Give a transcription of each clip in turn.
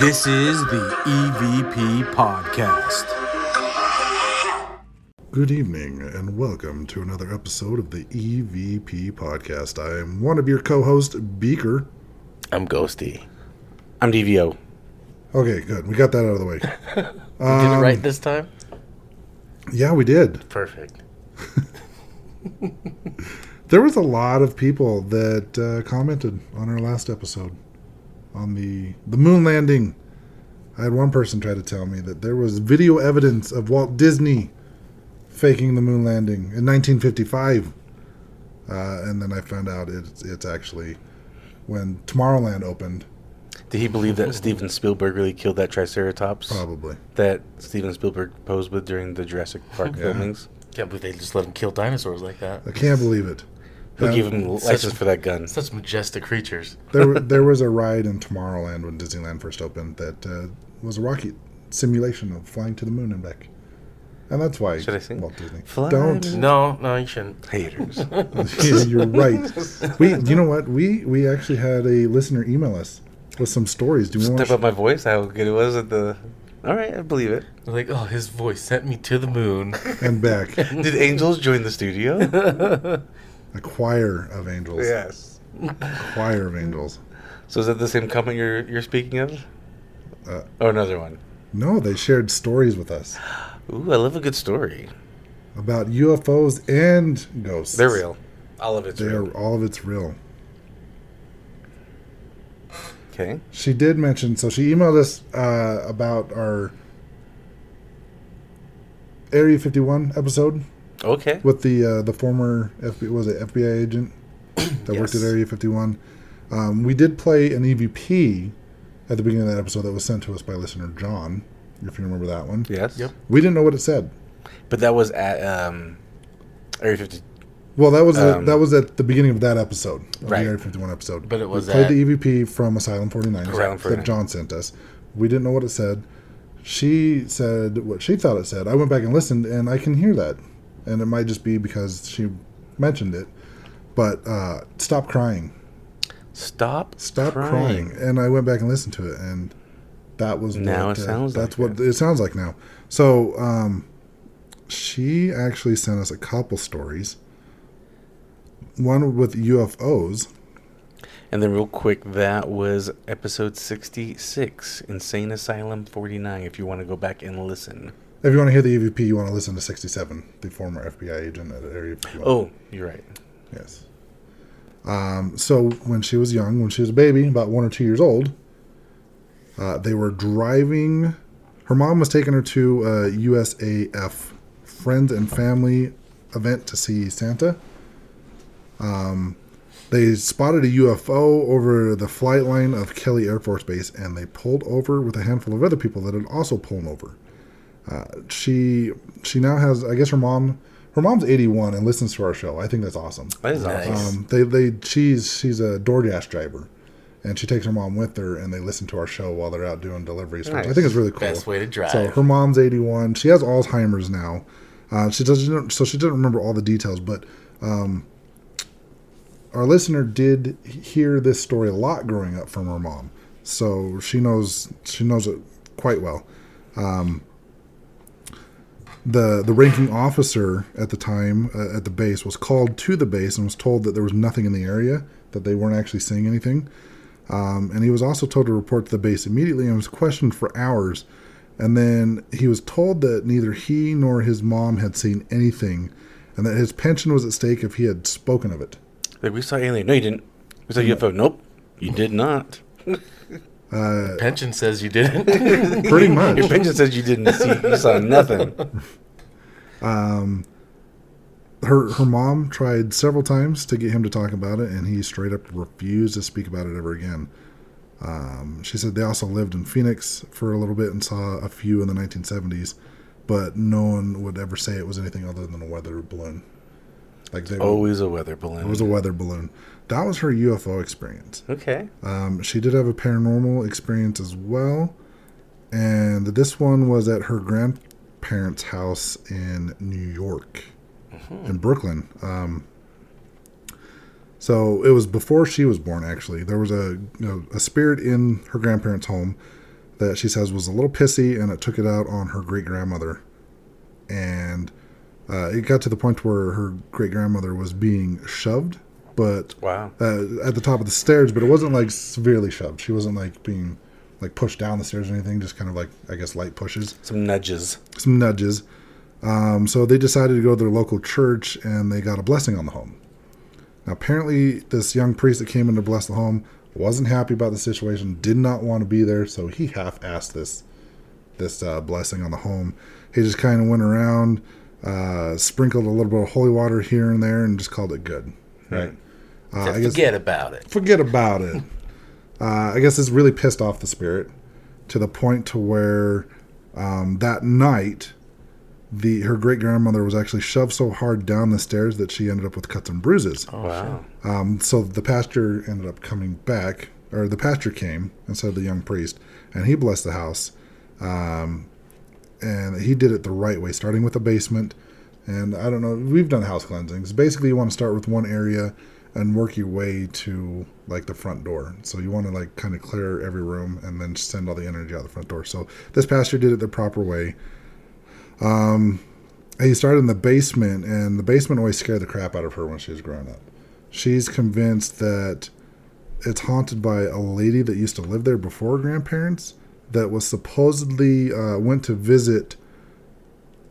This is the EVP Podcast. Good evening, and welcome to another episode of the EVP Podcast. I am one of your co hosts, Beaker. I'm Ghosty. I'm DVO. Okay, good. We got that out of the way. Did it right this time? Yeah, we did. Perfect. There was a lot of people that uh, commented on our last episode on the the moon landing. I had one person try to tell me that there was video evidence of Walt Disney faking the moon landing in 1955, uh, and then I found out it's it's actually when Tomorrowland opened. Did he believe that Steven Spielberg really killed that Triceratops Probably. that Steven Spielberg posed with during the Jurassic Park Yeah. filmings? Can't believe they just let him kill dinosaurs like that. I can't believe it. Who Uh, gave him the such- license for that gun? Such majestic creatures. there, there was a ride in Tomorrowland when Disneyland first opened that uh, was a rocket simulation of flying to the moon and back. And that's why Should I sing? Walt Disney. Fly Don't. No, no, you shouldn't. Haters. Yeah, You're right. We, you know what? We we actually had a listener email us with some stories. Do we want Step up my voice, how good it was at the. All right, I believe it. They're like, oh, his voice sent me to the moon. and back Did angels join the studio? A choir of angels. yes. Choir of angels. So is that the same comment you're you're speaking of? Uh, or another one? No, they shared stories with us Ooh, I love a good story. about UFOs and ghosts. They're real. All of it's They real. are all of it's real. Okay. She did mention, so she emailed us uh, about our Area 51 episode Okay. with the uh, the former FBI, was it FBI agent that worked at Area 51. Um, we did play an EVP at the beginning of that episode that was sent to us by listener John, if you remember that one. Yes. Yep. We didn't know what it said. But that was at um, Area 50. Well, that was Um, at, that was at the beginning of that episode, of Right. the Area 51 episode. But it was we played the EVP from Asylum 49 Asylum that John sent us. We didn't know what it said. She said what she thought it said. I went back and listened, and I can hear that. And it might just be because she mentioned it. But uh, stop crying. Stop. Stop crying. And I went back and listened to it, and that was Now what, it uh, sounds that's like what it sounds like now. So um, she actually sent us a couple stories. One with UFOs. And then, real quick, that was episode 66, Insane Asylum 49, if you want to go back and listen. If you want to hear the EVP, you want to listen to 67, the former FBI agent at Area 51. Oh, you're right. Yes. Um, so when she was young, when she was a baby, about one or two years old, uh, they were driving. Her mom was taking her to a USAF friends and family event to see Santa. Um, they spotted a UFO over the flight line of Kelly Air Force Base, and they pulled over with a handful of other people that had also pulled over. Uh, she she now has, I guess, her mom. Her mom's 81 and listens to our show. I think that's awesome. That is Nice. awesome. Um, they they she's she's a DoorDash driver, and she takes her mom with her, and they listen to our show while they're out doing deliveries. which I think it's really cool. Best way to drive. So her mom's 81. She has Alzheimer's now. Uh, she doesn't so she doesn't remember all the details, but um, our listener did hear this story a lot growing up from her mom, so she knows she knows it quite well. Um, the the ranking officer at the time uh, at the base was called to the base and was told that there was nothing in the area that they weren't actually seeing anything um, and he was also told to report to the base immediately and was questioned for hours and then he was told that neither he nor his mom had seen anything and that his pension was at stake if he had spoken of it Like, we saw alien. No, you didn't. We saw UFO. Nope, you did not. Pension says you didn't. pretty much Your pension says you didn't see. You saw nothing. her her mom tried several times to get him to talk about it, and he straight up refused to speak about it ever again. Um, she said they also lived in Phoenix for a little bit and saw a few in the 1970s, but no one would ever say it was anything other than a weather balloon. Like they, Always a weather balloon. it was a weather balloon. That was her UFO experience. okay. Um, she did have a paranormal experience as well, and this one was at her grandparents' house in New York, in Brooklyn. Um, So it was before she was born. Actually, there was a you know, a spirit in her grandparents' home that she says was a little pissy and it took it out on her great grandmother. And uh, it got to the point where her great grandmother was being shoved, but Wow. uh, at the top of the stairs, but it wasn't like severely shoved. She wasn't like being like push down the stairs or anything, just kind of like, I guess, light pushes Some nudges. some nudges. Um, so they decided to go to their local church and they got a blessing on the home. Now, apparently, this young priest that came in to bless the home wasn't happy about the situation, did not want to be there, so he half-assed this this uh, blessing on the home. He just kind of went around, uh, sprinkled a little bit of holy water here and there, and just called it good. Right? Uh, I guess Forget about it. forget about it. Uh, I guess this really pissed off the spirit to the point to where um, that night, the her great grandmother was actually shoved so hard down the stairs that she ended up with cuts and bruises. Oh, wow. Um, so the pastor ended up coming back, or the pastor came instead of the young priest, and he blessed the house. Um, and he did it the right way, starting with the basement. And I don't know, we've done house cleansings. Basically, you want to start with one area and work your way to like the front door. So you want to like kind of clear every room and then send all the energy out the front door. So this pastor did it the proper way. Um, he started in the basement, and the basement always scared the crap out of her when she was growing up. She's convinced that it's haunted by a lady that used to live there before her grandparents that was supposedly uh, went to visit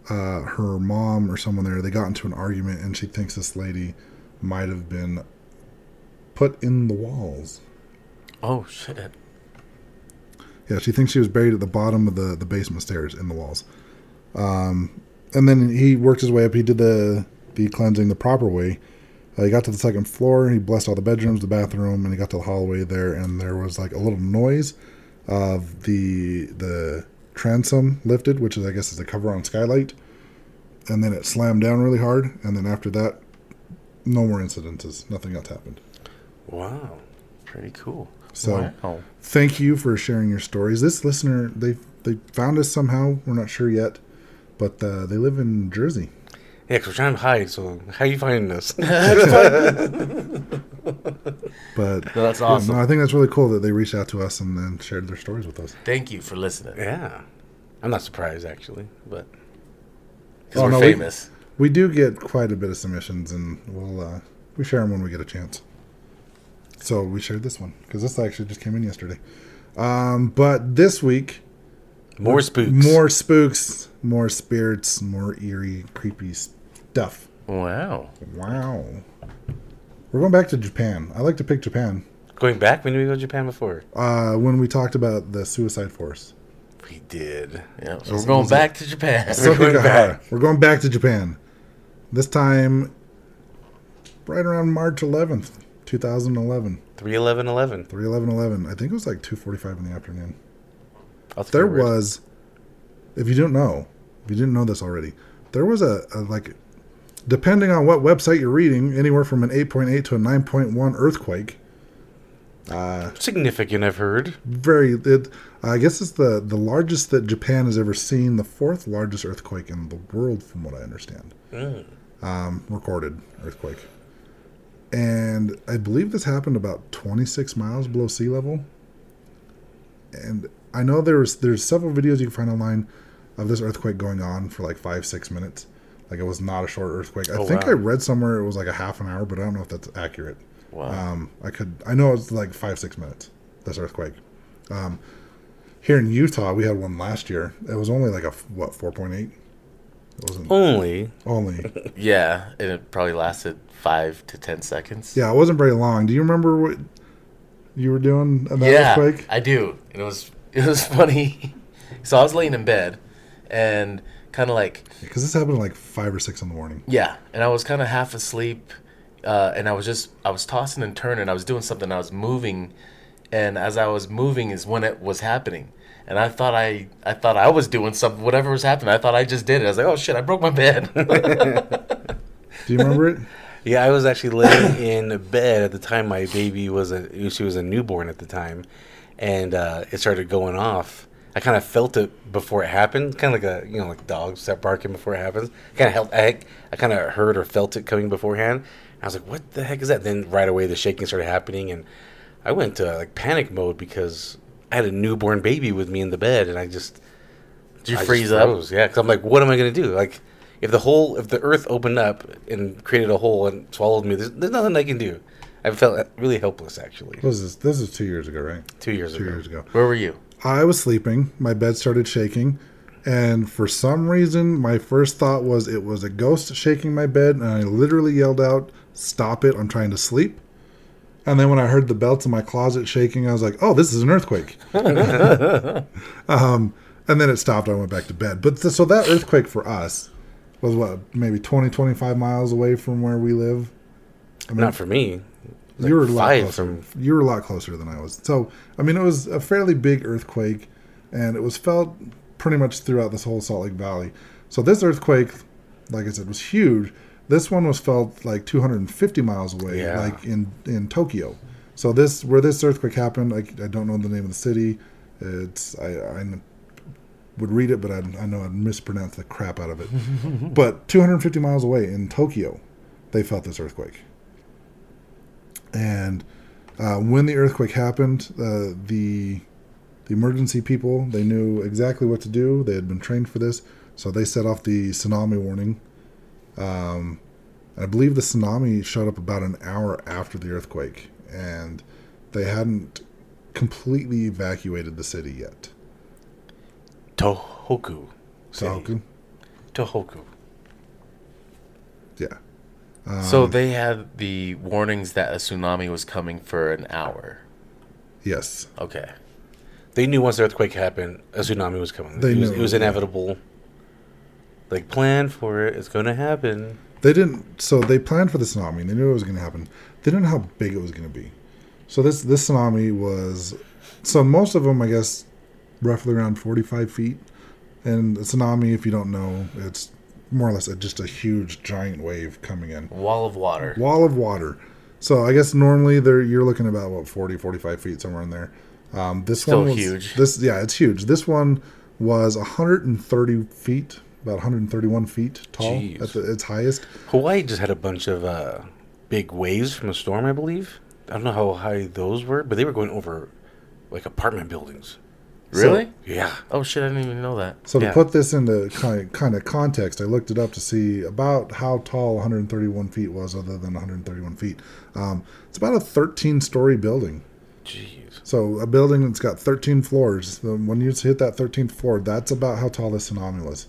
uh, her mom or someone there. They got into an argument, and she thinks this lady might have been put in the walls. Oh shit. Yeah, she thinks she was buried at the bottom of the, the basement stairs in the walls. Um, and then he worked his way up. He did the the cleansing the proper way. Uh, he got to the second floor. He blessed all the bedrooms, the bathroom, and he got to the hallway there. And there was like a little noise of the the transom lifted, which is I guess is the cover on skylight. And then it slammed down really hard. And then after that, no more incidences. Nothing else happened. Wow. Pretty cool. So wow. thank you for sharing your stories. This listener, they they found us somehow. We're not sure yet, but uh, they live in Jersey. Yeah, 'cause we're trying to hide, so how you finding us? But No, that's yeah, awesome. no, I think that's really cool that they reached out to us and then shared their stories with us. Thank you for listening. yeah. I'm not surprised, actually, but Because Oh, we're no, we- famous. We do get quite a bit of submissions, and we'll uh, we share them when we get a chance. So we shared this one because this actually just came in yesterday. Um, but this week, more spooks. more spooks, more spirits, more eerie, creepy stuff. Wow. Wow. We're going back to Japan. I like to pick Japan. Going back, when did we go to Japan before? Uh, when we talked about the suicide force. We did. Yeah. So we're going back to Japan. going Aokigahara. back. We're going back to Japan. This time, right around March 11th, 2011. 31111. 31111. I think it was like 2.45 in the afternoon. I'll There word. was, if you don't know, if you didn't know this already, there was a, a like, depending on what website you're reading, anywhere from an 8.8 to a 9.1 earthquake. Uh, Significant, I've heard. Very, it, I guess it's the, the largest that Japan has ever seen, the fourth largest earthquake in the world, from what I understand. Um, recorded earthquake. And I believe this happened about 26 miles below sea level. And I know there's there's several videos you can find online of this earthquake going on for like five six minutes. Like it was not a short earthquake. I Oh, think wow. I read somewhere it was like a half an hour, but I don't know if that's accurate. Wow. Um, I could I know it's like five six minutes. This earthquake. Um, here in Utah, we had one last year. It was only like a what four point eight. It wasn't Only. only. yeah. And it probably lasted five to ten seconds. Yeah, it wasn't very long. Do you remember what you were doing in that yeah, earthquake? I do. And it was it was funny. so I was laying in bed, and kind of like Because this happened like five or six in the morning. yeah, and I was kind of half asleep, uh, and I was just I was tossing and turning. I was doing something. I was moving, and as I was moving is when it was happening. And I thought I I thought I was doing something. Whatever was happening, I thought I just did it. I was like, oh shit, I broke my bed. Do you remember it? Yeah, I was actually laying in bed at the time. My baby was a she was a newborn at the time, and uh, it started going off. I kind of felt it before it happened, kind of like a you know like dogs start barking before it happens. Kind of felt I, I kind of heard or felt it coming beforehand. I was like, "What the heck is that?" Then right away the shaking started happening, and I went to like panic mode because I had a newborn baby with me in the bed, and I just Did you I freeze up? froze. Yeah, because I'm like, what am I gonna do? Like, if the whole, if the Earth opened up and created a hole and swallowed me, there's, there's nothing I can do. I felt really helpless actually. What was this? This is two years ago, right? Two years Two ago. years ago. Where were you? I was sleeping. My bed started shaking. And for some reason, my first thought was it was a ghost shaking my bed. And I literally yelled out, Stop it. I'm trying to sleep. And then when I heard the belts in my closet shaking, I was like, Oh, this is an earthquake. um, and then it stopped. I went back to bed. But th- so that earthquake for us was what, maybe 20, 25 miles away from where we live? I mean, Not for me. you were a lot closer. from- You were a lot closer than I was. So, I mean, it was a fairly big earthquake, and it was felt pretty much throughout this whole Salt Lake Valley. So this earthquake, like I said, was huge. This one was felt like 250 miles away, Yeah. like in in Tokyo. So this where this earthquake happened, I, I don't know the name of the city. It's I, I would read it, but I, I know I'd mispronounce the crap out of it. but 250 miles away in Tokyo, they felt this earthquake. And uh, when the earthquake happened, uh, the the emergency people they knew exactly what to do. They had been trained for this, so they set off the tsunami warning. Um, I believe the tsunami showed up about an hour after the earthquake, and they hadn't completely evacuated the city yet. Tohoku. City. Tohoku? Tohoku. Yeah. so Um, they had the warnings that a tsunami was coming for an hour. Yes. Okay. They knew once the earthquake happened, a tsunami was coming. They it, was, knew, it was yeah. inevitable. Like, plan for it. It's going to happen. They didn't. So they planned for the tsunami. They knew it was going to happen. They didn't know how big it was going to be. So this this tsunami was. So most of them, I guess, roughly around forty five feet. And a tsunami, if you don't know, it's more or less a, just a huge giant wave coming in, Wall of water. wall of water. So I guess normally there you're looking about what 40, 45 feet somewhere in there. Um, this Still one was huge. This yeah, it's huge. This one was 130 feet, about 131 feet tall Jeez. at the, its highest. Hawaii just had a bunch of uh, big waves from a storm, I believe. I don't know how high those were, but they were going over like apartment buildings. Really? Yeah. oh shit! I didn't even know that. So to put this into kind kind of context, I looked it up to see about how tall 131 feet was, other than 131 feet. Um, it's about a 13 story building. Jeez. So a building that's got 13 floors. When you hit that 13th floor, that's about how tall this tsunami was.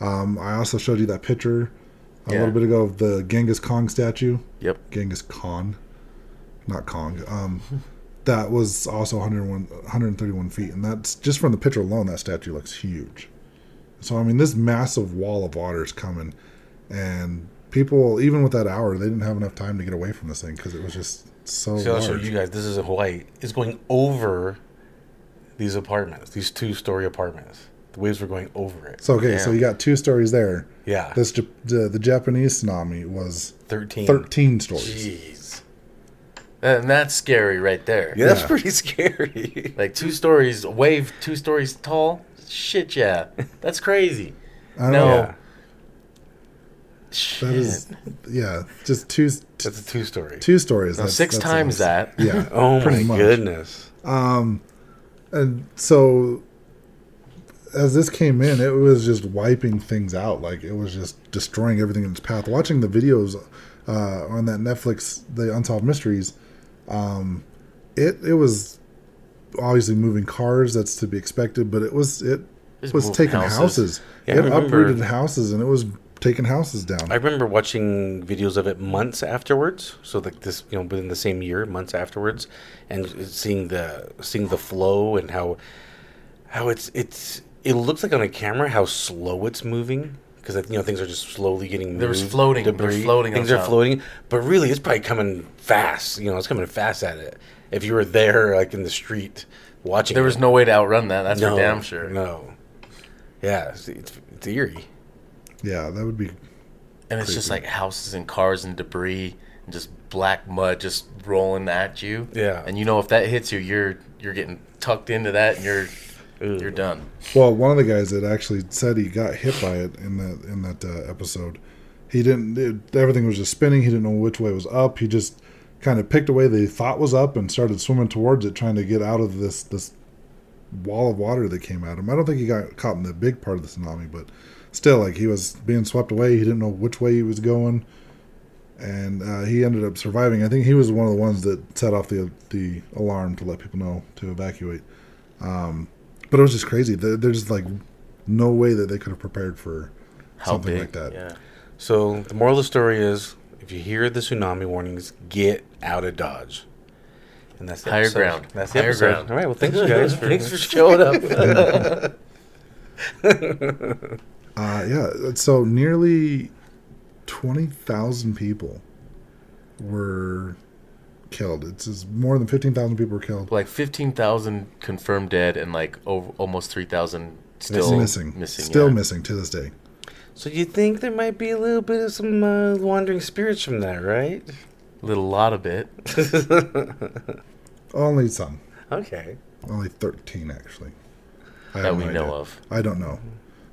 Um, I also showed you that picture a Yeah. little bit ago of the Genghis Kong statue. Yep. Genghis Khan, not Kong. Um, that was also 101, 131 feet, and that's just from the picture alone. That statue looks huge. So I mean, this massive wall of water is coming, and people, even with that hour, they didn't have enough time to get away from this thing because it was just so So large. you guys. This is in Hawaii. It's going over these apartments, these two-story apartments. The waves were going over it. So okay, so you got two stories there. Yeah. This the, the Japanese tsunami was 13. 13 stories. Jeez. And that's scary right there. Yeah, that's Yeah. pretty scary. Like two stories, a wave two stories tall. Shit, yeah, that's crazy. I No. know. yeah. Shit. That is, yeah, just two That's a two-story. two stories. Now, That's- six that's times nice. that. Yeah. oh my pretty much. goodness. Um, and so as this came in, it was just wiping things out. Like it was just destroying everything in its path. Watching the videos uh, on that Netflix, the Unsolved Mysteries, um, it it was obviously moving cars. That's to be expected, but it was it Just was taking houses. houses. Yeah, it uprooted houses, and it was taking houses down. I remember watching videos of it months afterwards. So like this, you know, within the same year, months afterwards, and seeing the seeing the flow and how how it's it's it looks like on a camera how slow it's moving because you know things are just slowly getting moved. There was floating- there was debris, floating Things are top. floating, but really it's probably coming fast. You know, it's coming fast at it. If you were there, like in the street, watching, There was it. no way to outrun that. That's no, for damn sure. No, yeah, it's, it's, it's eerie. yeah, that would be. And it's just like houses and cars and debris and just black mud just rolling at you. Yeah. And you know if that hits you, you're you're getting tucked into that and you're Ugh. you're done. Well, one of the guys that actually said he got hit by it in that in that uh, episode, he didn't. It, everything was just spinning. He didn't know which way was up. He just kind of picked a way that he thought was up and started swimming towards it, trying to get out of this this wall of water that came at him. I don't think he got caught in the big part of the tsunami, but still, like he was being swept away. He didn't know which way he was going, and uh, he ended up surviving. I think he was one of the ones that set off the the alarm to let people know to evacuate. Um, but it was just crazy. There- There's like no way that they could have prepared for How something big? like that. Yeah. So the moral of the story is, if you hear the tsunami warnings, get out of Dodge. And that's the Higher episode. ground. That's the Higher episode. ground. All right. Well, thanks you guys for thanks for showing up. Uh, yeah. So nearly twenty thousand people were killed. It's just more than fifteen thousand people were killed. Like fifteen thousand confirmed dead, and like over, almost three thousand still missing, Missing. still yeah. missing to this day. so you think there might be a little bit of some uh, wandering spirits from that, right? A little lot of it. Only some, Okay. only thirteen actually. I That have we no know idea. of. I don't know.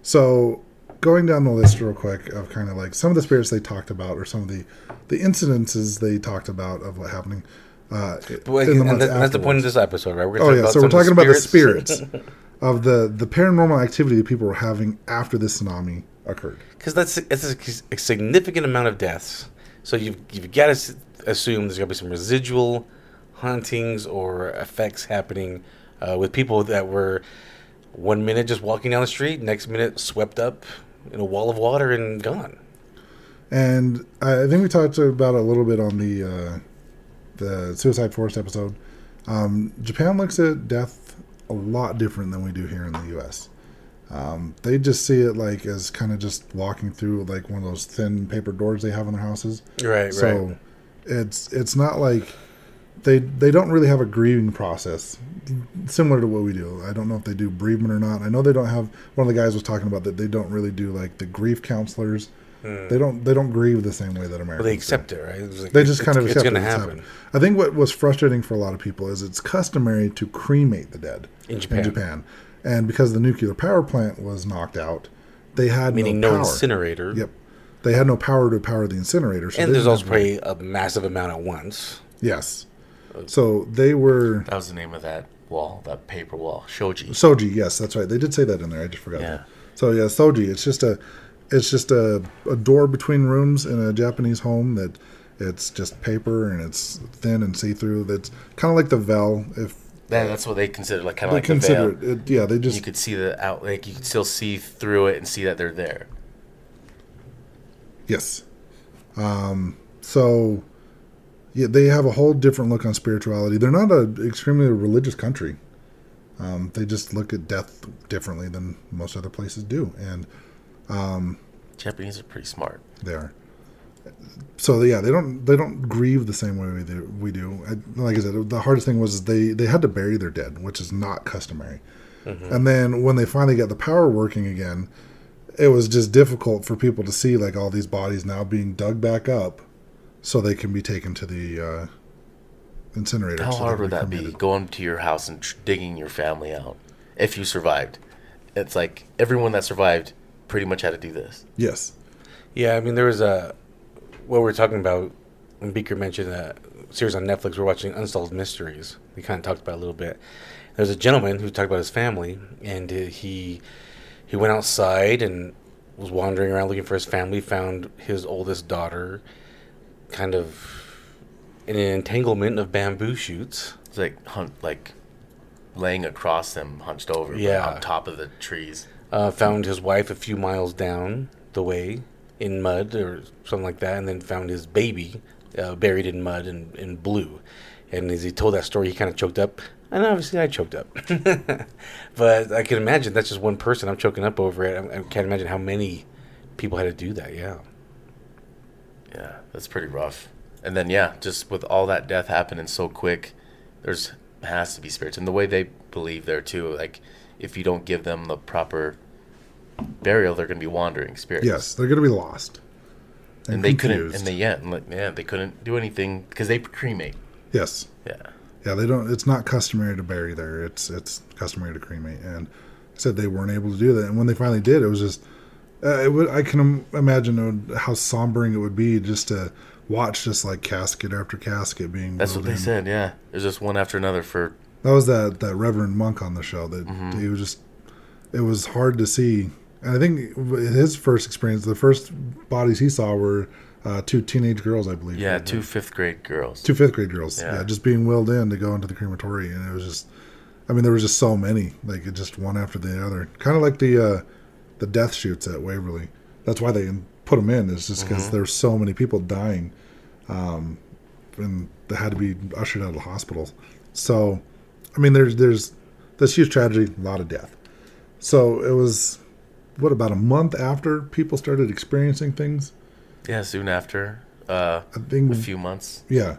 So going down the list real quick of kind of like some of the spirits they talked about, or some of the the incidences they talked about of what happening. Uh, in the months that, that's the point of this episode, right? We're Oh yeah, so we're talking about the spirits of the the paranormal activity that people were having after this tsunami occurred. because that's it's a, a significant amount of deaths. So you've you've got to assume there's gonna be some residual hauntings or effects happening uh, with people that were one minute just walking down the street, next minute swept up in a wall of water and gone. And I think we talked about it a little bit on the uh, the Suicide Forest episode. Um, Japan looks at death a lot different than we do here in the U.S. Um, they just see it like as kind of just walking through like one of those thin paper doors they have in their houses. Right, So it's it's not like they they don't really have a grieving process similar to what we do. I don't know if they do bereavement or not. I know they don't have. One of the guys was talking about that they don't really do like the grief counselors. They don't they don't grieve the same way that Americans. Hmm. they do. accept it, right? It's like, They just kind of it's accept going to it, it's happen. I think what was frustrating for a lot of people is it's customary to cremate the dead In Japan. and because the nuclear power plant was knocked out, they had Meaning no no power. incinerator. Yep, they had no power to power the incinerator. So And there's also probably a massive amount at once. yes. So they were That was the name of that wall, that paper wall. Shoji. Soji. Yes, that's right. They did say that in there. I just forgot. Yeah. That. So yeah, Soji. It's just a, it's just a, a door between rooms in a Japanese home that it's just paper and it's thin and see through. That's kind of like the Vel. If That, that's what they consider like kind of like the veil. it, yeah, they just You could see the out, like you could still see through it and see that they're there. Yes. Um, so, yeah, they have a whole different look on spirituality. They're not an extremely religious country. Um, they just look at death differently than most other places do, and Japanese are pretty smart. they are. So yeah, they don't they don't grieve the same way we do. We do. I, like I said, the hardest thing was they they had to bury their dead, which is not customary. And then when they finally got the power working again, it was just difficult for people to see like all these bodies now being dug back up, so they can be taken to the uh, incinerator. How so hard would that be? Going to your house and tr- digging your family out if you survived. It's like everyone that survived pretty much had to do this. Yes. Yeah, I mean, there was a what we were talking about when Beaker mentioned a series on Netflix. We're watching Unsolved Mysteries. We kind of talked about it a little bit. There's a gentleman who talked about his family, and uh, he he went outside and was wandering around looking for his family. Found his oldest daughter, kind of in an entanglement of bamboo shoots. It's like hunt, like laying across them, hunched over, Yeah. on top of the trees. Uh, found his wife a few miles down the way in mud or something like that, and then found his baby uh, buried in mud and, and blue. And as he told that story, he kind of choked up. And obviously, I choked up. but I can imagine that's just one person. I'm choking up over it. I, I can't imagine how many people had to do that. Yeah. Yeah, that's pretty rough. And then yeah, just with all that death happening so quick, there's has to be spirits, and the way they believe there too. Like if you don't give them the proper burial, they're gonna be wandering spirits. Yes, they're going to be lost. and, they couldn't, and they yeah, and like, yeah, they couldn't do anything because they cremate. yes. Yeah, Yeah, they don't. It's not customary to bury there. It's it's customary to cremate, and said they weren't able to do that. And when they finally did, it was just. Uh, it would, I can imagine would- how sombering it would be just to watch just like casket after casket being. that's what they in. said. Yeah, there's just one after another for That was that that Reverend Monk on the show. That Mm-hmm. he was just. It was hard to see, and I think his first experience, the first bodies he saw were uh, two teenage girls, I believe. Yeah, two fifth grade girls. two fifth grade girls. Yeah. Yeah. just being willed in to go into the crematory, and it was just. I mean, there was just so many, like just one after the other, kind of like the uh, the death chutes at Waverly. That's why they put them in. Is just because there's so many people dying, um, and they had to be ushered out of the hospitals. So, I mean, there's there's this huge tragedy, a lot of death. So it was what about a month after people started experiencing things. Yeah, soon after. Uh, I think a few months. Yeah,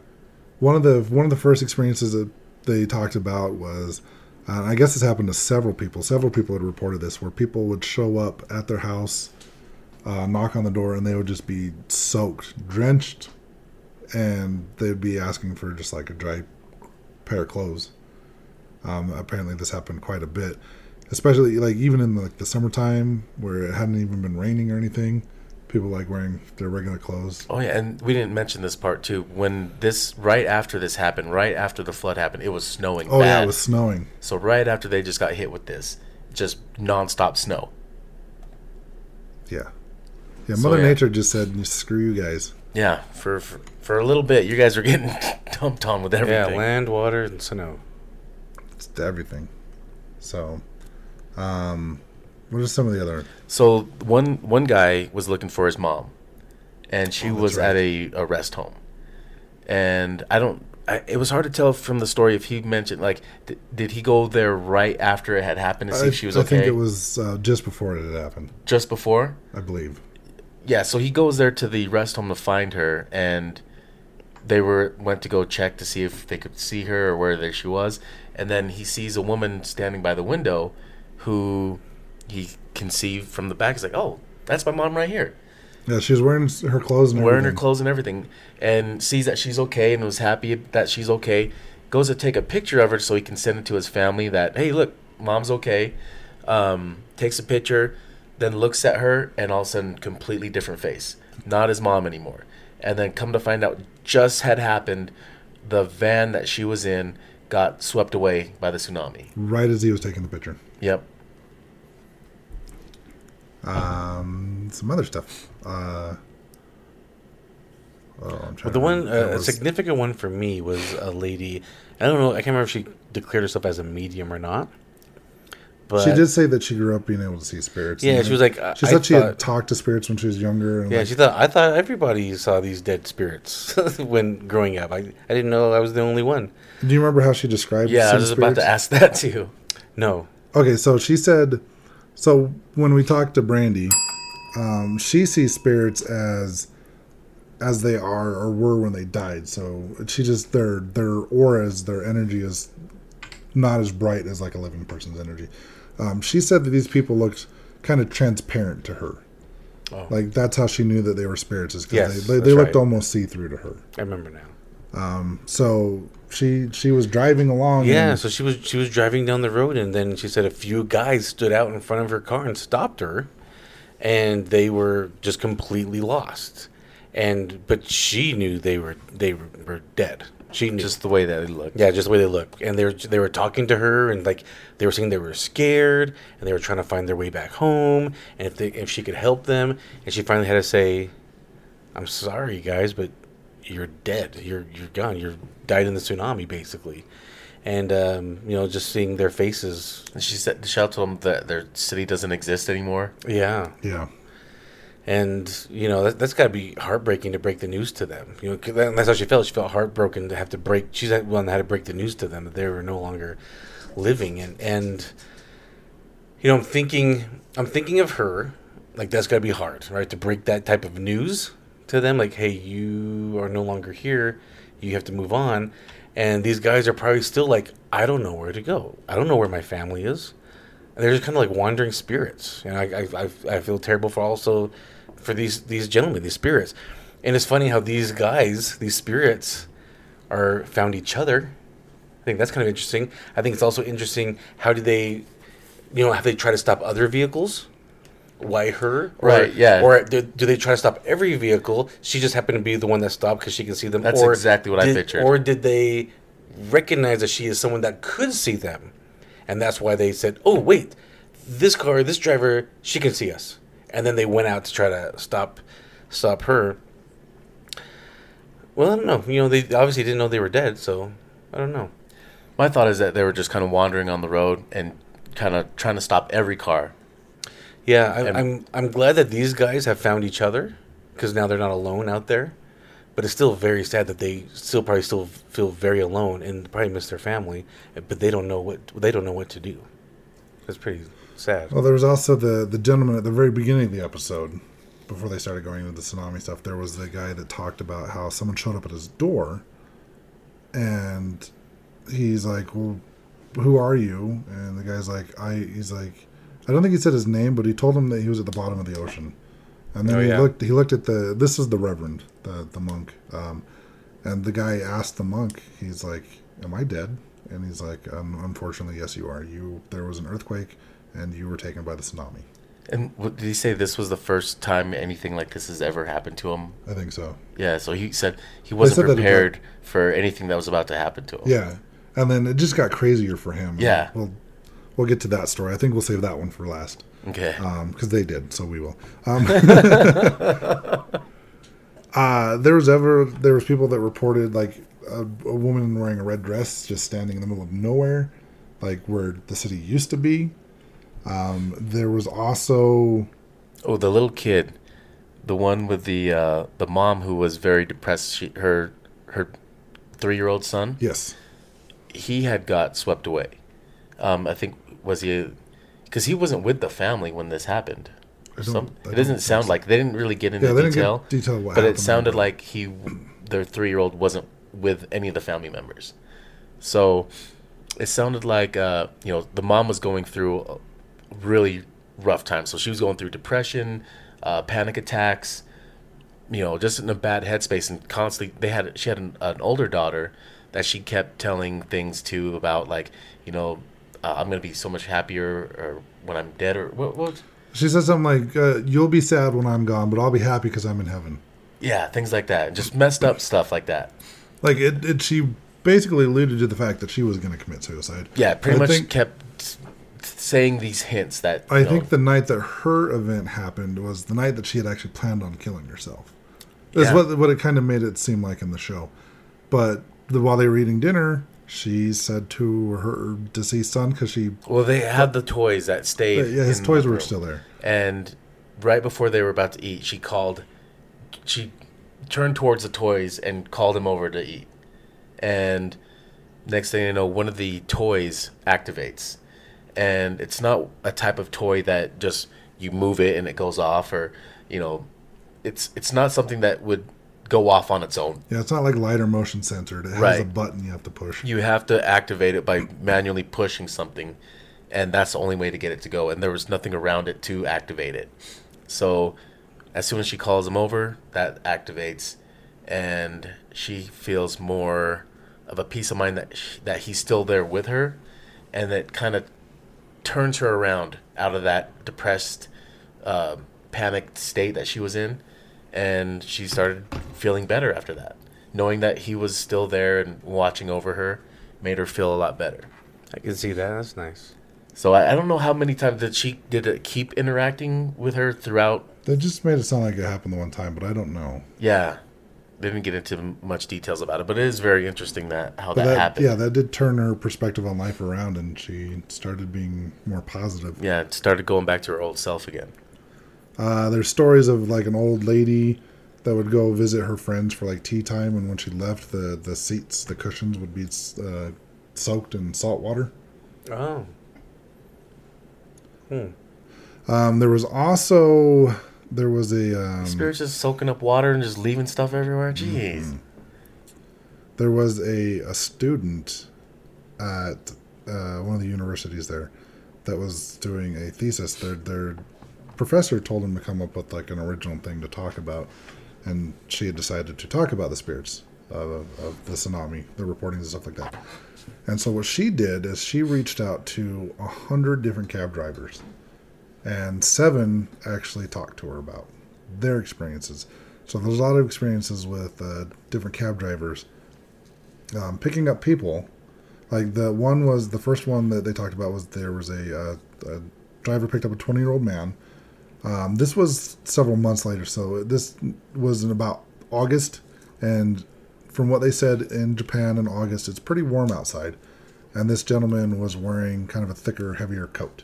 one of the one of the first experiences that they talked about was, uh, I guess this happened to several people. Several people had reported this, where people would show up at their house, uh, knock on the door, and they would just be soaked, drenched, and they'd be asking for just like a dry pair of clothes. Um, apparently, this happened quite a bit, especially like even in like the summertime where it hadn't even been raining or anything. People like wearing their regular clothes. Oh yeah, and we didn't mention this part too. When this right after this happened, right after the flood happened, it was snowing. Oh yeah, it was snowing. So right after they just got hit with this, just nonstop snow. Yeah. Yeah, So, Mother yeah. Nature just said, "Screw you guys." Yeah, for for, for a little bit, you guys are getting dumped on with everything. Yeah, land, water, and snow. It's everything. So, um, what are some of the other? So one one guy was looking for his mom, and she Oh, was right. at a, a rest home, and I don't. I, it was hard to tell from the story if he mentioned like th- did he go there right after it had happened to see I, if she was I okay I think it was uh, just before it had happened. just before. I believe. Yeah, so he goes there to the rest home to find her, and they were went to go check to see if they could see her or where she was, and then he sees a woman standing by the window, who he can see from the back. He's like, "Oh, that's my mom right here." Yeah, she was wearing her clothes and wearing her clothes and everything, and sees that she's okay and was happy that she's okay. Goes to take a picture of her so he can send it to his family that hey, look, mom's okay. Um, takes a picture, then looks at her, and all of a sudden, completely different face, not his mom anymore. And then come to find out, just had happened. The van that she was in got swept away by the tsunami. Right as he was taking the picture. Yep. Um, some other stuff. Uh, oh, I'm trying the one, uh, a was- significant one for me was a lady. I don't know. I can't remember if she declared herself as a medium or not. But she did say that she grew up being able to see spirits. Yeah, she was like, she I said she thought- had talked to spirits when she was younger. And Yeah, like, she thought I thought everybody saw these dead spirits when growing up. I, I didn't know I was the only one. do you remember how she described? Yeah, I was just about to ask that too. No. Okay, so she said, so when we talked to Brandy, um, she sees spirits as as they are or were when they died. So she just their their auras, their energy is not as bright as like a living person's energy. Um, she said that these people looked kind of transparent to her. Oh. Like that's how she knew that they were spirits, is because Yes, they, they, they looked right. almost see through to her. I remember now. Um, so she she was driving along. Yeah, so she was she was driving down the road, and then she said a few guys stood out in front of her car and stopped her, and they were just completely lost. And but she knew they were they were, were dead. She knew Just the way that it looked. Yeah, just the way they looked, and they were they were talking to her, and like they were saying they were scared, and they were trying to find their way back home, and if they, if she could help them, and she finally had to say, "I'm sorry, guys, but you're dead. You're you're gone. You're died in the tsunami, basically." And um, you know, just seeing their faces, And she said, Michelle told them that their city doesn't exist anymore. yeah, yeah. and you know that, that's got to be heartbreaking to break the news to them. You know, 'cause that- that's how she felt. She felt heartbroken to have to break. She's the one that had to break the news to them that they were no longer living. And and you know, I'm thinking, I'm thinking of her. Like that's got to be hard, right? To break that type of news to them, like, hey, you are no longer here. You have to move on. And these guys are probably still like, I don't know where to go. I don't know where my family is. And they're just kind of like wandering spirits. And I, I, I, feel terrible for also for these these gentlemen, these spirits. And it's funny how these guys, these spirits, are found each other. I think that's kind of interesting. I think it's also interesting how do they, you know, have they try to stop other vehicles? Why her? Or, Right, yeah. Or do, do they try to stop every vehicle? She just happened to be the one that stopped because she can see them. That's or exactly what I did- pictured. Or did they recognize that she is someone that could see them, and that's why they said, "Oh, wait, this car, this driver, she can see us." And then they went out to try to stop stop her. Well, I don't know. You know, they obviously didn't know they were dead, so I don't know. My thought is that they were just kind of wandering on the road and kind of trying to stop every car. Yeah, I, And- I'm I'm glad that these guys have found each other because now they're not alone out there. But it's still very sad that they still probably still feel very alone and probably miss their family, but they don't know what they don't know what to do. That's pretty sad. Well, there was also the the gentleman at the very beginning of the episode, before they started going into the tsunami stuff. There was the guy that talked about how someone showed up at his door, and he's like, "Well, who are you?" And the guy's like, "I." He's like, I don't think he said his name, but he told him that he was at the bottom of the ocean. And then Oh, he yeah. looked. He looked at the. This is the Reverend, the the monk, um, and the guy asked the monk. He's like, "Am I dead?" And he's like, um, "Unfortunately, yes, you are. You there was an earthquake, and you were taken by the tsunami." And what, did he say this was the first time anything like this has ever happened to him? I think so. Yeah, so he said he wasn't that it- prepared for anything that was about to happen to him. Yeah, and then it just got crazier for him. Yeah. We'll we'll get to that story. I think we'll save that one for last. Okay. because they did, so we will. Um, uh, there was ever there was people that reported like a, a woman wearing a red dress just standing in the middle of nowhere, like where the city used to be. Um, there was also oh, the little kid, the one with the uh, the mom who was very depressed. She, her her three year old son. yes, he had got swept away. Um, I think was he because he wasn't with the family when this happened. Some, it doesn't sound so. like they didn't really get into Yeah, they didn't get detail. detail what but it sounded like he, their three year old wasn't with any of the family members. So it sounded like uh, you know the mom was going through a really rough time. So she was going through depression, uh, panic attacks, you know, just in a bad headspace and constantly they had she had an, an older daughter that she kept telling things to about like you know uh, I'm gonna be so much happier or when I'm dead or what what she said something like, uh, "You'll be sad when I'm gone, but I'll be happy because I'm in heaven." yeah things like that just messed up stuff like that Like it, it she basically alluded to the fact that she was going to commit suicide. yeah pretty I much think- kept saying these hints that I know, think the night that her event happened was the night that she had actually planned on killing herself. Is Yeah. what what it kind of made it seem like in the show. But the, while they were eating dinner, she said to her deceased son because she well they had the toys that stayed yeah his toys were still there. and right before they were about to eat she called she turned towards the toys and called him over to eat. And next thing you know one of the toys activates. And it's not a type of toy that just you move it and it goes off or you know it's it's not something that would go off on its own Yeah, it's not like light or motion centered. It has a button you have to push. you have to activate it by manually pushing something and that's the only way to get it to go and there was nothing around it to activate it so as soon as she calls him over that activates and she feels more of a peace of mind that sh that he's still there with her and that kind of turns her around out of that depressed uh, panicked state that she was in and she started feeling better after that knowing that he was still there and watching over her made her feel a lot better I can see that. That's nice. so I, I don't know how many times did she did it keep interacting with her throughout They just made it sound like it happened the one time, but I don't know. yeah they didn't get into much details about it but it is very interesting that how that, that, happened yeah, that did turn her perspective on life around, and she started being more positive. yeah started going back to her old self again Uh, there's stories of like an old lady that would go visit her friends for like tea time, and when she left, the the seats, the cushions would be uh, soaked in salt water. Oh, Um, there was also there was a um, spirits just soaking up water and just leaving stuff everywhere? Jeez. There was a, a student at uh, one of the universities there that was doing a thesis. Their their professor told him to come up with like an original thing to talk about, and she had decided to talk about the spirits of, of the tsunami, the reportings and stuff like that. And so what she did is she reached out to a hundred different cab drivers, and seven actually talked to her about their experiences. So there's a lot of experiences with uh, different cab drivers um, picking up people. Like the one was the first one that they talked about was there was a, uh, a driver picked up a 20 year old man. Um, this was several months later, so this was in about August, and from what they said in Japan in August, it's pretty warm outside, and this gentleman was wearing kind of a thicker, heavier coat,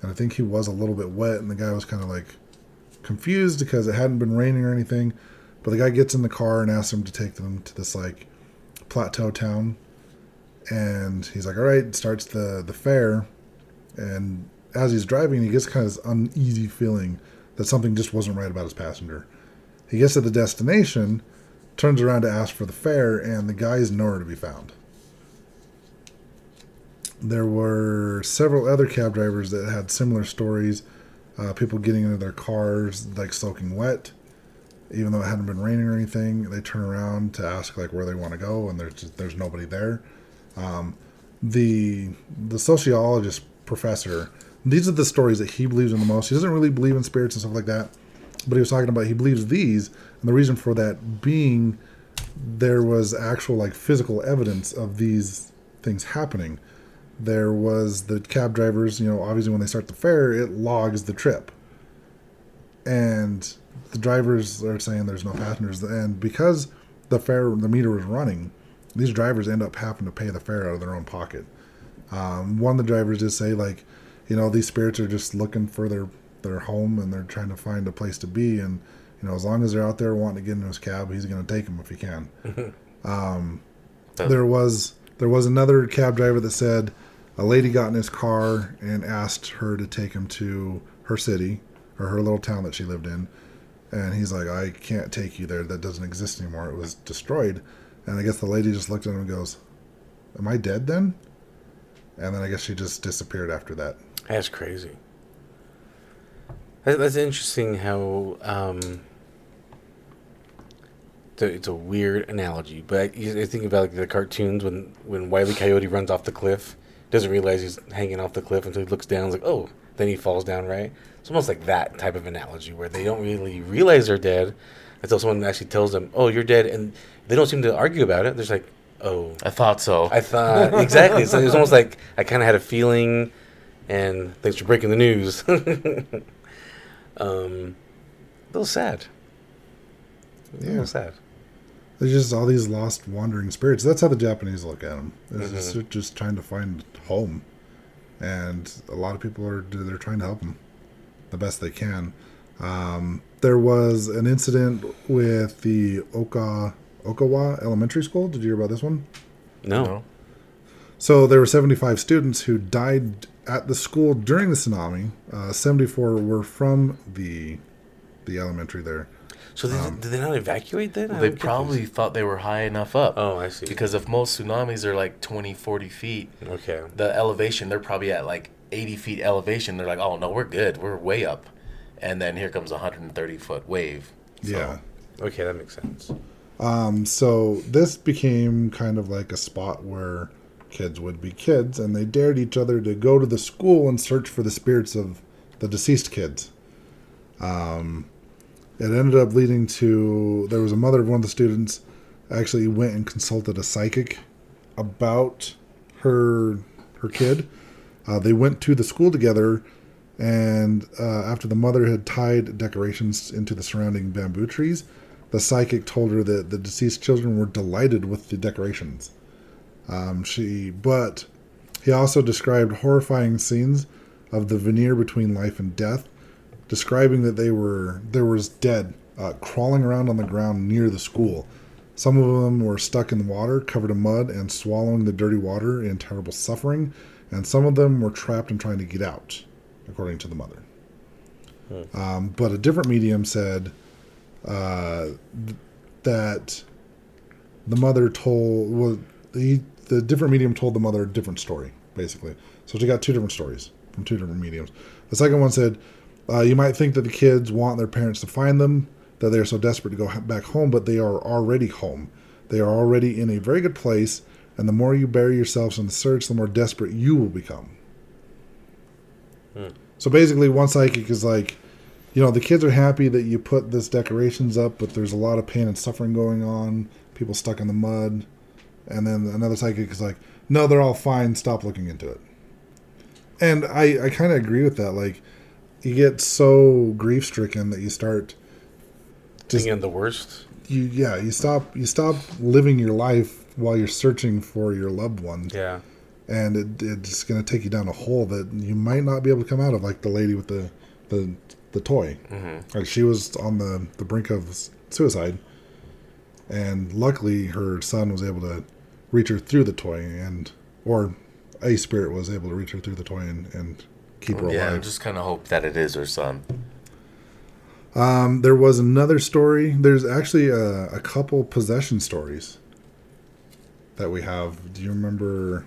and I think he was a little bit wet, and the guy was kind of like confused because it hadn't been raining or anything, but the guy gets in the car and asks him to take them to this like plateau town, and he's like, "All right," starts the the fare, and as he's driving, he gets kind of this uneasy feeling that something just wasn't right about his passenger. He gets to the destination, turns around to ask for the fare, and the guy is nowhere to be found. There were several other cab drivers that had similar stories. Uh, people getting into their cars, like soaking wet, even though it hadn't been raining or anything. They turn around to ask like where they want to go, and there's just, there's nobody there. Um, the the sociologist professor these are the stories that he believes in the most. He doesn't really believe in spirits and stuff like that, but he was talking about he believes these, and the reason for that being there was actual like physical evidence of these things happening. There was the cab drivers, you know, obviously when they start the fare, it logs the trip. And the drivers are saying there's no passengers. And because the fare, the meter was running, these drivers end up having to pay the fare out of their own pocket. Um, one of the drivers did say, like, you know these spirits are just looking for their their home and they're trying to find a place to be. And you know as long as they're out there wanting to get in his cab he's going to take them if he can. Um, there was there was another cab driver that said a lady got in his car and asked her to take him to her city or her little town that she lived in. And he's like i can't take you there. That doesn't exist anymore. It was destroyed. And i guess the lady just looked at him and goes am i dead then? And then i guess she just disappeared after that That's crazy. That, that's interesting how um, it's, a, weird analogy, but I, I think about like the cartoons when when Wiley Coyote runs off the cliff, doesn't realize he's hanging off the cliff until he looks down, he's like, oh, then he falls down, right? It's almost like that type of analogy where they don't really realize they're dead until someone actually tells them, oh, you're dead, and they don't seem to argue about it. They're just like, oh, I thought so. I thought exactly. So it was almost like I kind of had a feeling, and thanks for breaking the news. um, a little sad. A Yeah. little sad. There's just all these lost wandering spirits. That's how the Japanese look at them. It's just, they're just trying to find home, and a lot of people are they're trying to help them the best they can. Um, there was an incident with the Oka Okawa Elementary School. Did you hear about this one? No. No. So there were 75 students who died at the school during the tsunami. Uh, 74 were from the the elementary there. So they, did they not evacuate then? they probably confused. thought they were high enough up. Oh, I see. Because if most tsunamis are like 20, 40 feet, Okay. the elevation, they're probably at like 80 feet elevation. They're like, oh, no, we're good. We're way up. And then here comes a 130 foot wave. So, Yeah. Okay, that makes sense. Um, so this became kind of like a spot where kids would be kids, and they dared each other to go to the school and search for the spirits of the deceased kids. Um, it ended up leading to there was a mother of one of the students actually went and consulted a psychic about her her kid. Uh, they went to the school together, and uh, after the mother had tied decorations into the surrounding bamboo trees, the psychic told her that the deceased children were delighted with the decorations. Um, she, but he also described horrifying scenes of the veneer between life and death, describing that they were there was dead uh, crawling around on the ground near the school. Some of them were stuck in the water, covered in mud, and swallowing the dirty water in terrible suffering, and some of them were trapped and trying to get out, according to the mother. Um, but a different medium said uh, th- that the mother told well, the the different medium told the mother a different story, basically. So she got two different stories from two different mediums. The second one said, uh, "You might think that the kids want their parents to find them, that they are so desperate to go back home, but they are already home. They are already in a very good place, and the more you bury yourselves in the search, the more desperate you will become." So basically, one psychic is like, you know, the kids are happy that you put this decorations up, but there's a lot of pain and suffering going on. People stuck in the mud, and then another psychic is like, "No, they're all fine. Stop looking into it." And I I kind of agree with that. Like, you get so grief stricken that you start just Thinking the worst. you yeah you stop you stop living your life while you're searching for your loved ones Yeah. and it, it's going to take you down a hole that you might not be able to come out of like the lady with the the, the toy mm-hmm. like she was on the the brink of suicide and luckily her son was able to reach her through the toy and or a spirit was able to reach her through the toy and, and keep her Yeah, I alive just kind of hope that it is her son. Um, there was another story. There's actually a, a couple possession stories that we have. Do you remember?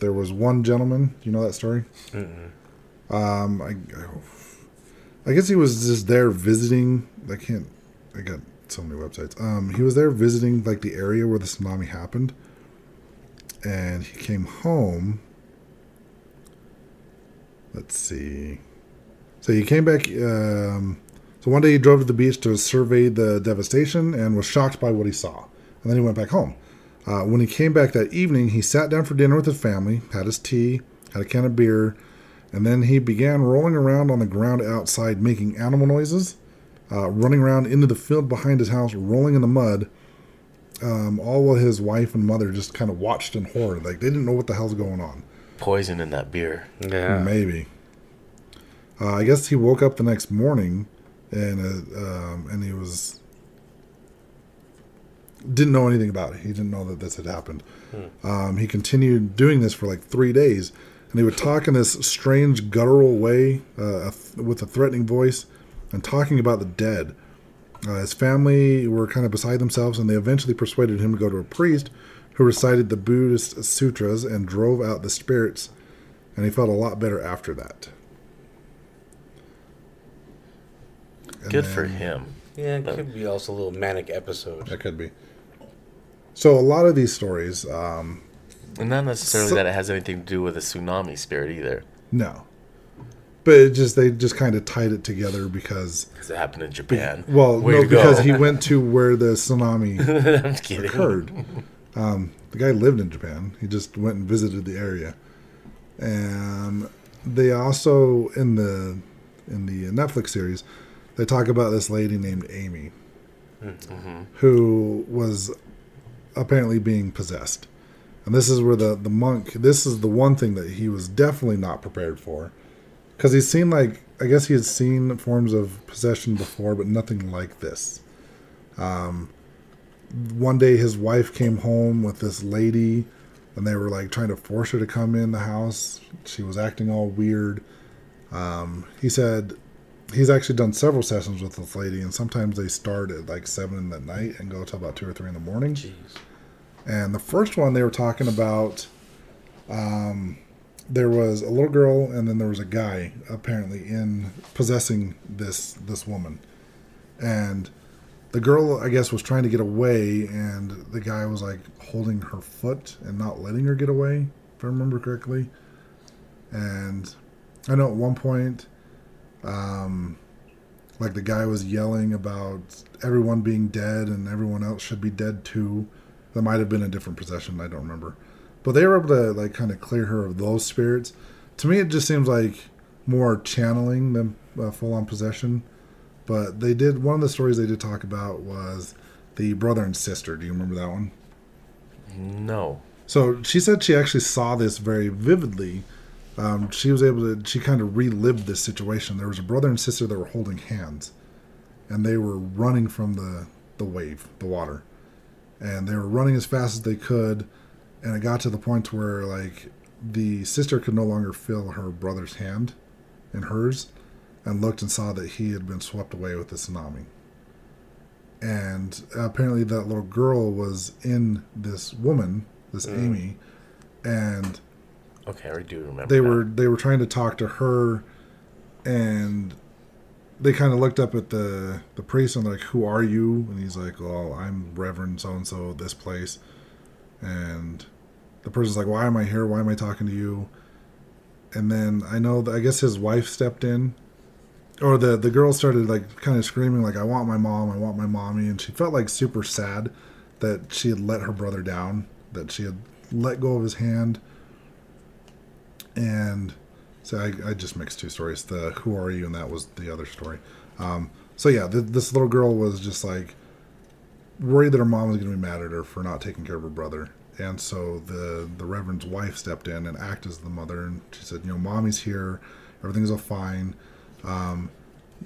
There was one gentleman. Do you know that story? Um, I, I guess he was just there visiting. I can't. I got so many websites. Um, he was there visiting like the area where the tsunami happened, and he came home. Let's see. So he came back. Um, so one day he drove to the beach to survey the devastation and was shocked by what he saw. And then he went back home. Uh, when he came back that evening, he sat down for dinner with his family, had his tea, had a can of beer, and then he began rolling around on the ground outside, making animal noises, uh, running around into the field behind his house, rolling in the mud. Um, all while his wife and mother just kind of watched in horror, like they didn't know what the hell's going on. Poison in that beer. Yeah. Maybe. Uh, I guess he woke up the next morning, and uh, um, and he was didn't know anything about it. He didn't know that this had happened. Um, he continued doing this for like three days, and he would talk in this strange guttural way uh, with a threatening voice, and talking about the dead. Uh, his family were kind of beside themselves, and they eventually persuaded him to go to a priest who recited the Buddhist sutras and drove out the spirits, and he felt a lot better after that. And Good for him. Yeah, it could be also a little manic episode. That could be. So a lot of these stories, um, And not necessarily So- that it has anything to do with a tsunami spirit either. no, but it just they just kind of tied it together because Because it happened in Japan. well, Way no, because he went to where the tsunami I'm occurred. Um, the guy lived in Japan. He just went and visited the area, and they also in the in the Netflix series they talk about this lady named Amy, who was apparently being possessed. And this is where the, the monk, this is the one thing that he was definitely not prepared for. Because he's seen, like, I guess he had seen forms of possession before, but nothing like this. Um, one day his wife came home with this lady, and they were, like, trying to force her to come in the house. She was acting all weird. Um, he said he's actually done several sessions with this lady, and sometimes they start at, like, 7 in the night and go till about 2 or 3 in the morning. Jeez. And the first one they were talking about, um, there was a little girl and then there was a guy apparently in possessing this this woman, and the girl I guess was trying to get away, and the guy was like holding her foot and not letting her get away, if I remember correctly. And I know at one point, um, like the guy was yelling about everyone being dead and everyone else should be dead too. That might have been a different possession. I don't remember, but they were able to like kind of clear her of those spirits. To me, it just seems like more channeling than uh, full on possession. But they did one of the stories they did talk about was the brother and sister. Do you remember that one? No. So she said she actually saw this very vividly. Um, she was able to, she kind of relived this situation. There was a brother and sister that were holding hands, and they were running from the, the wave, the water. And they were running as fast as they could, and it got to the point where, like, the sister could no longer feel her brother's hand in hers, and looked and saw that he had been swept away with the tsunami. And apparently, that little girl was in this woman, this mm. Amy, and Okay, I do remember. they now. were they were trying to talk to her, and they kind of looked up at the the priest and like, "Who are you?" And he's like, "Well, I'm Reverend so and so this place," and the person's like, "Why am I here? Why am I talking to you?" And then I know that I guess his wife stepped in, or the the girl started like kind of screaming like, "I want my mom! I want my mommy!" And she felt like super sad that she had let her brother down that she had let go of his hand. And so I, I just mixed two stories. The "Who are you?" and that was the other story. Um, so yeah, th- this little girl was just like worried that her mom was going to be mad at her for not taking care of her brother. And so the the reverend's wife stepped in and acted as the mother, and she said, "You know, mommy's here. Everything's all fine. Um,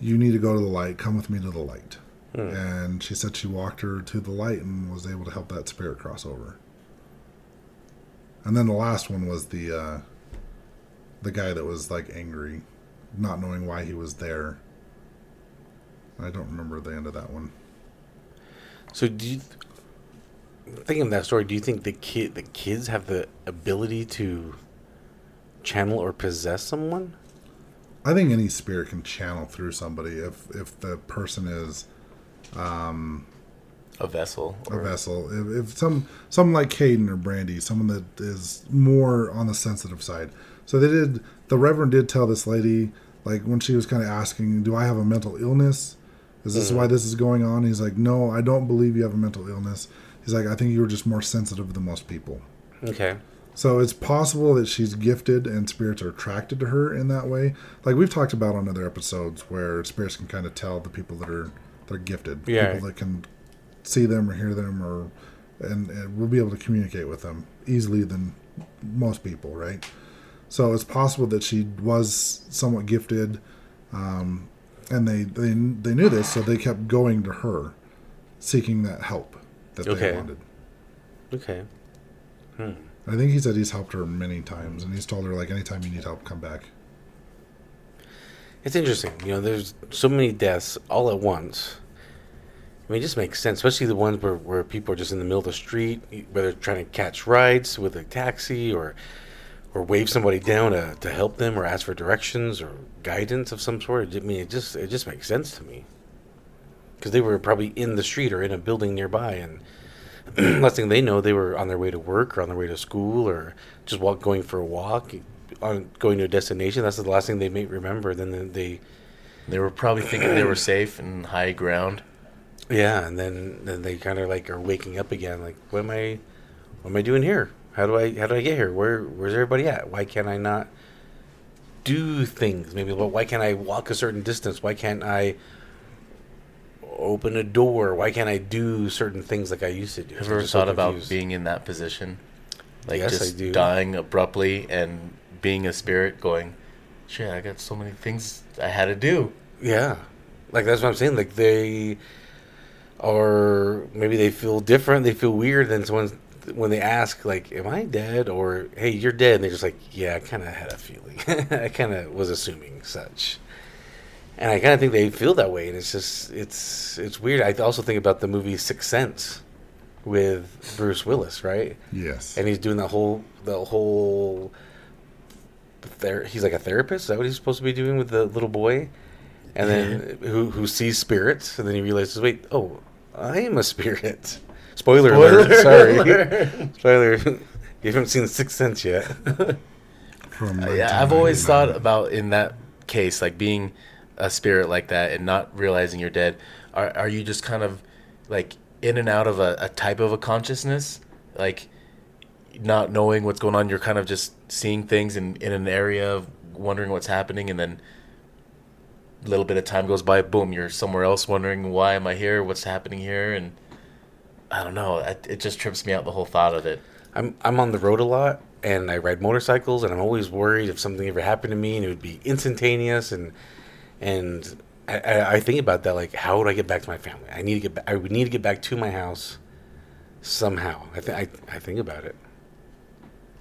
you need to go to the light. Come with me to the light." And she said she walked her to the light and was able to help that spirit cross over. And then the last one was the uh, the guy that was like angry, not knowing why he was there. I don't remember the end of that one. So do you thinking of that story? Do you think the kid, the kids, have the ability to channel or possess someone? I think any spirit can channel through somebody if if the person is um, A vessel. a vessel. If, if some some like Caden or Brandy, someone that is more on the sensitive side. So they did. The Reverend did tell this lady, like when she was kind of asking, "Do I have a mental illness? Is this why this is going on?" He's like, "No, I don't believe you have a mental illness." He's like, "I think you were just more sensitive than most people." Okay. So it's possible that she's gifted and spirits are attracted to her in that way. Like we've talked about on other episodes where spirits can kind of tell the people that are they're gifted. Yeah. People that can see them or hear them or and, and we'll be able to communicate with them easily than most people, right? So it's possible that she was somewhat gifted um, and they, they they knew this so they kept going to her seeking that help that Okay. they wanted. Okay. Hmm. I think he said he's helped her many times, and he's told her like, anytime you need help, come back. It's interesting. You know, there's so many deaths all at once. I mean, it just makes sense, especially the ones where, where people are just in the middle of the street, whether trying to catch rides with a taxi or or wave somebody down to, to help them or ask for directions or guidance of some sort. I mean, it just it just makes sense to me because they were probably in the street or in a building nearby, and last thing they know, they were on their way to work or on their way to school or just walk going for a walk, on going to a destination. That's the last thing they may remember. Then they They were probably thinking they were safe and high ground. Yeah, and then then they kind of like are waking up again. Like, what am I, what am I doing here? How do I how do I get here? Where where's everybody at? Why can't I not do things? Maybe well, why can't I walk a certain distance? Why can't I open a door? Why can't I do certain things like I used to do? Have you ever just so thought about being in that position? Like Yes, just dying abruptly and being a spirit going, shit, I got so many things I had to do. Yeah, like that's what I'm saying. Like they, or maybe they feel different. They feel weird. Then someone when they ask like, "Am I dead?" or "Hey, you're dead," and they're just like, "Yeah, I kind of had a feeling. I kind of was assuming such." And I kind of think they feel that way, and it's just it's it's weird. I also think about the movie Sixth Sense with Bruce Willis, right? Yes. and he's doing the whole the whole ther- he's like a therapist is that what he's supposed to be doing with the little boy and then who who sees spirits and then he realizes wait oh i am a spirit spoiler, alert sorry spoiler you haven't seen the sixth sense yet From Yeah, I've always thought about in that case, like being a spirit like that and not realizing you're dead. Are are you just kind of like in and out of a, a type of a consciousness, like not knowing what's going on? You're kind of just seeing things in in an area, of wondering what's happening, and then a little bit of time goes by, boom, you're somewhere else, wondering why am I here? What's happening here? And I don't know. It, it just trips me out the whole thought of it. i'm i'm on the road a lot and i ride motorcycles and i'm always worried if something ever happened to me and it would be instantaneous and and I, I, I think about that like how would I get back to my family? I need to get back. I would need to get back to my house somehow. I think I, I think about it.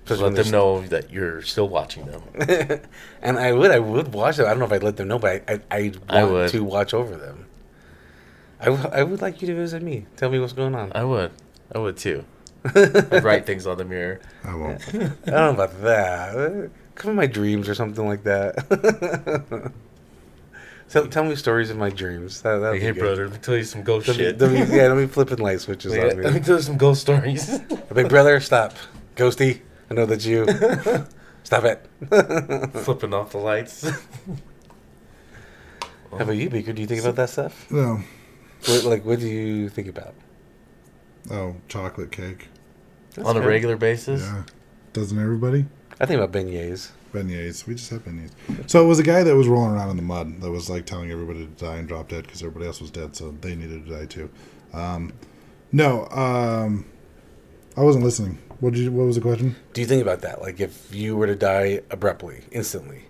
Just let them know that you're still watching them. and I would I would watch them. I don't know if I'd let them know, but I I, I'd I want would. to watch over them. I, w- I would like you to visit me. Tell me what's going on. I would. I would too. I'd write things on the mirror. I won't. I don't know about that. Come in my dreams or something like that. so tell me stories in my dreams. That, that'd Like, be hey, good. brother, let me tell you some ghost Let me, shit. let me, yeah, let me flipping light switches Yeah, on let me me. tell you some ghost stories. Big brother, stop. Ghosty, I know that you. stop it. Flipping off the lights. How about you, Beaker? Do you think about that stuff? No. What, like, what do you think about? Oh, chocolate cake. on a regular basis. Yeah, doesn't everybody? I think about beignets. Beignets. We just had beignets. So it was a guy that was rolling around in the mud that was like telling everybody to die and drop dead because everybody else was dead, so they needed to die too. Um, no, um, I wasn't listening. What did you? What was the question? Do you think about that? Like, if you were to die abruptly, instantly,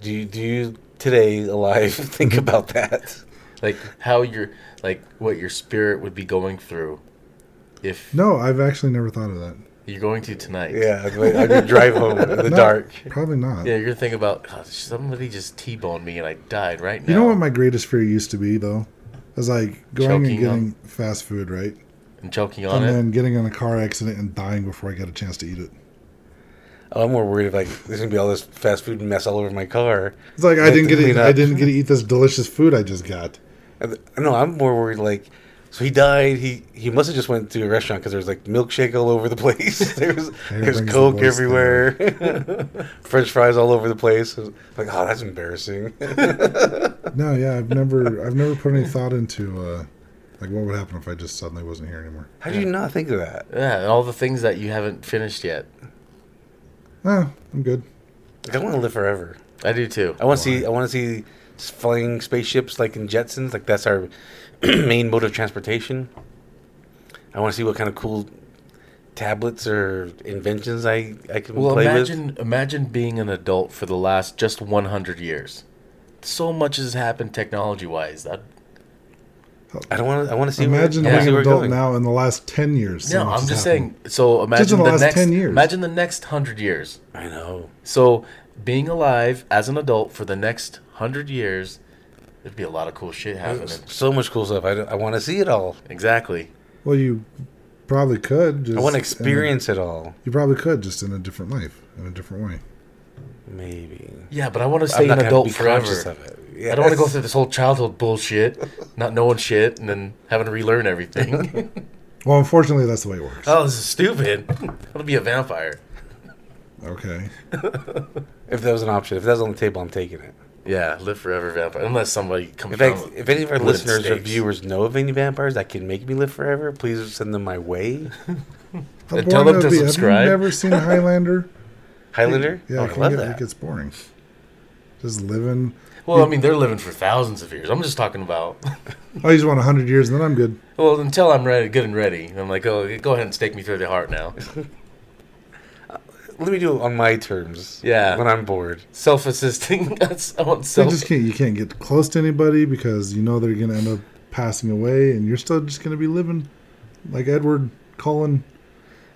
do you, do you today alive think about that? Like how your like what your spirit would be going through if No, I've actually never thought of that. you're going to tonight. Yeah, I'm gonna drive home in the No, dark. Probably not. Yeah, you're thinking about "Oh, somebody just T-boned me and I died right now. You know what my greatest fear used to be though? Was like going Choking and getting fast food, right? and choking on it? and it. then getting in a car accident and dying before I get a chance to eat it. Oh, I'm more worried if like there's gonna be all this fast food mess all over my car. It's like I Have didn't to get to, clean I didn't get to eat this delicious food I just got. No, I'm more worried like. So he died. He he must have just went to a restaurant because there's like milkshake all over the place. there's Here there's brings the Coke everywhere. French fries all over the place. Was like, oh, that's embarrassing. No, yeah, I've never I've never put any thought into uh, like what would happen if I just suddenly wasn't here anymore. How do you not think of that? yeah, and all the things that you haven't finished yet. Ah, I'm good. Like, I want to live forever. I do too. I want to see. I want to see flying spaceships like in Jetsons. Like that's our main mode of transportation. I want to see what kind of cool tablets or inventions I I can Well, play imagine imagine being an adult for the last just 100 years. So much has happened technology-wise. That. I don't want to. I want to see. Imagine where, being see an adult going. now in the last ten years. so no, much I'm just happened. saying. So imagine in the the, last next 10 years. imagine the next 100 years. I know. So being alive as an adult for the next 100 years, there'd be a lot of cool shit happening. There's so much cool stuff. I, I want to see it all. Exactly. Well, you probably could. Just I want to in a- experience it all. you probably could just in a different life, in a different way. Maybe. Yeah, but I want to stay an adult be forever. conscious of it. I don't want to go through this whole childhood bullshit, not knowing shit, and then having to relearn everything. Well, unfortunately, that's the way it works. oh, this is stupid. I want to be a vampire. Okay. If that was an option, if that's on the table, I'm taking it. Yeah, live forever vampire. Unless somebody comes In down fact, if any of our wooden listeners or viewers know of any vampires that can make me live forever, please send them my way. and tell them to be. subscribe. Have you never seen Highlander? Highlander? Yeah, oh, I I love get, that. it gets boring. Just living. Well, I mean, they're living for thousands of years. I'm just talking about. I you just want hundred years, and then I'm good. Well, until I'm ready, good and ready. I'm like, oh, go ahead and stake me through the heart now. Let me do it on my terms. Yeah. When I'm bored. Self-assisting. That's I want You just can't. You can't get close to anybody because you know they're gonna end up passing away, and you're still just gonna be living like Edward Cullen.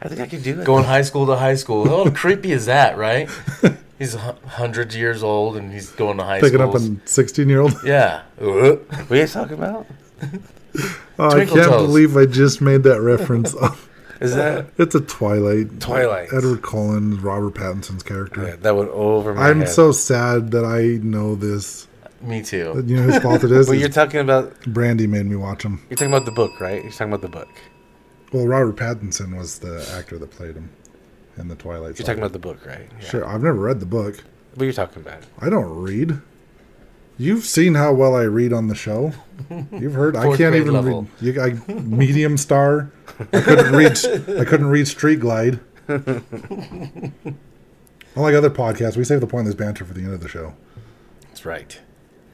I think I could do it. Going high school to high school. How creepy is that, right? He's hu- hundreds years old and he's going to high school. Picking school. up a sixteen-year-old. yeah. What are you talking about? Oh, I can't Toes. believe I just made that reference. Is uh, that it's a Twilight. Twilight? Edward Cullen, Robert Pattinson's character. Yeah, that went over my I'm head. so sad that I know this. Me too. You know whose fault it is? But you're talking about Brandy made me watch him. you're talking about the book, right? You're talking about the book. Well, Robert Pattinson was the actor that played him in the Twilight. You're Saga. talking about the book, right? Yeah. Sure, I've never read the book. But you're talking about it. I don't read. You've seen how well I read on the show. You've heard. I can't even level. read. You, I, medium star. I couldn't read. I couldn't read Street Glide. Unlike other podcasts, we save the pointless banter for the end of the show That's right.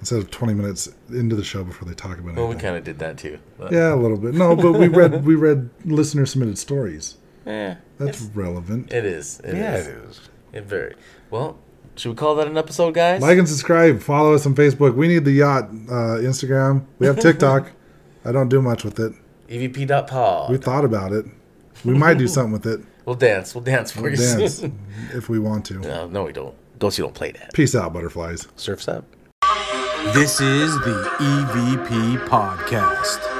instead of twenty minutes into the show before they talk about it. Well, we kind of did that too. But, yeah, a little bit. No, but we read we read listener submitted stories. Yeah, That's relevant. it is. It yeah, is. it is. It very well. Should we call that an episode, guys? Like and subscribe. Follow us on Facebook. We need the yacht uh, Instagram. We have TikTok. I don't do much with it. E EVP.pod. We thought about it. We might do something with it. We'll dance. We'll dance for We'll you. dance if we want to. no, no, we don't. Ghost, you don't play that. Peace out, butterflies. Surfs up. This is the EVP Podcast.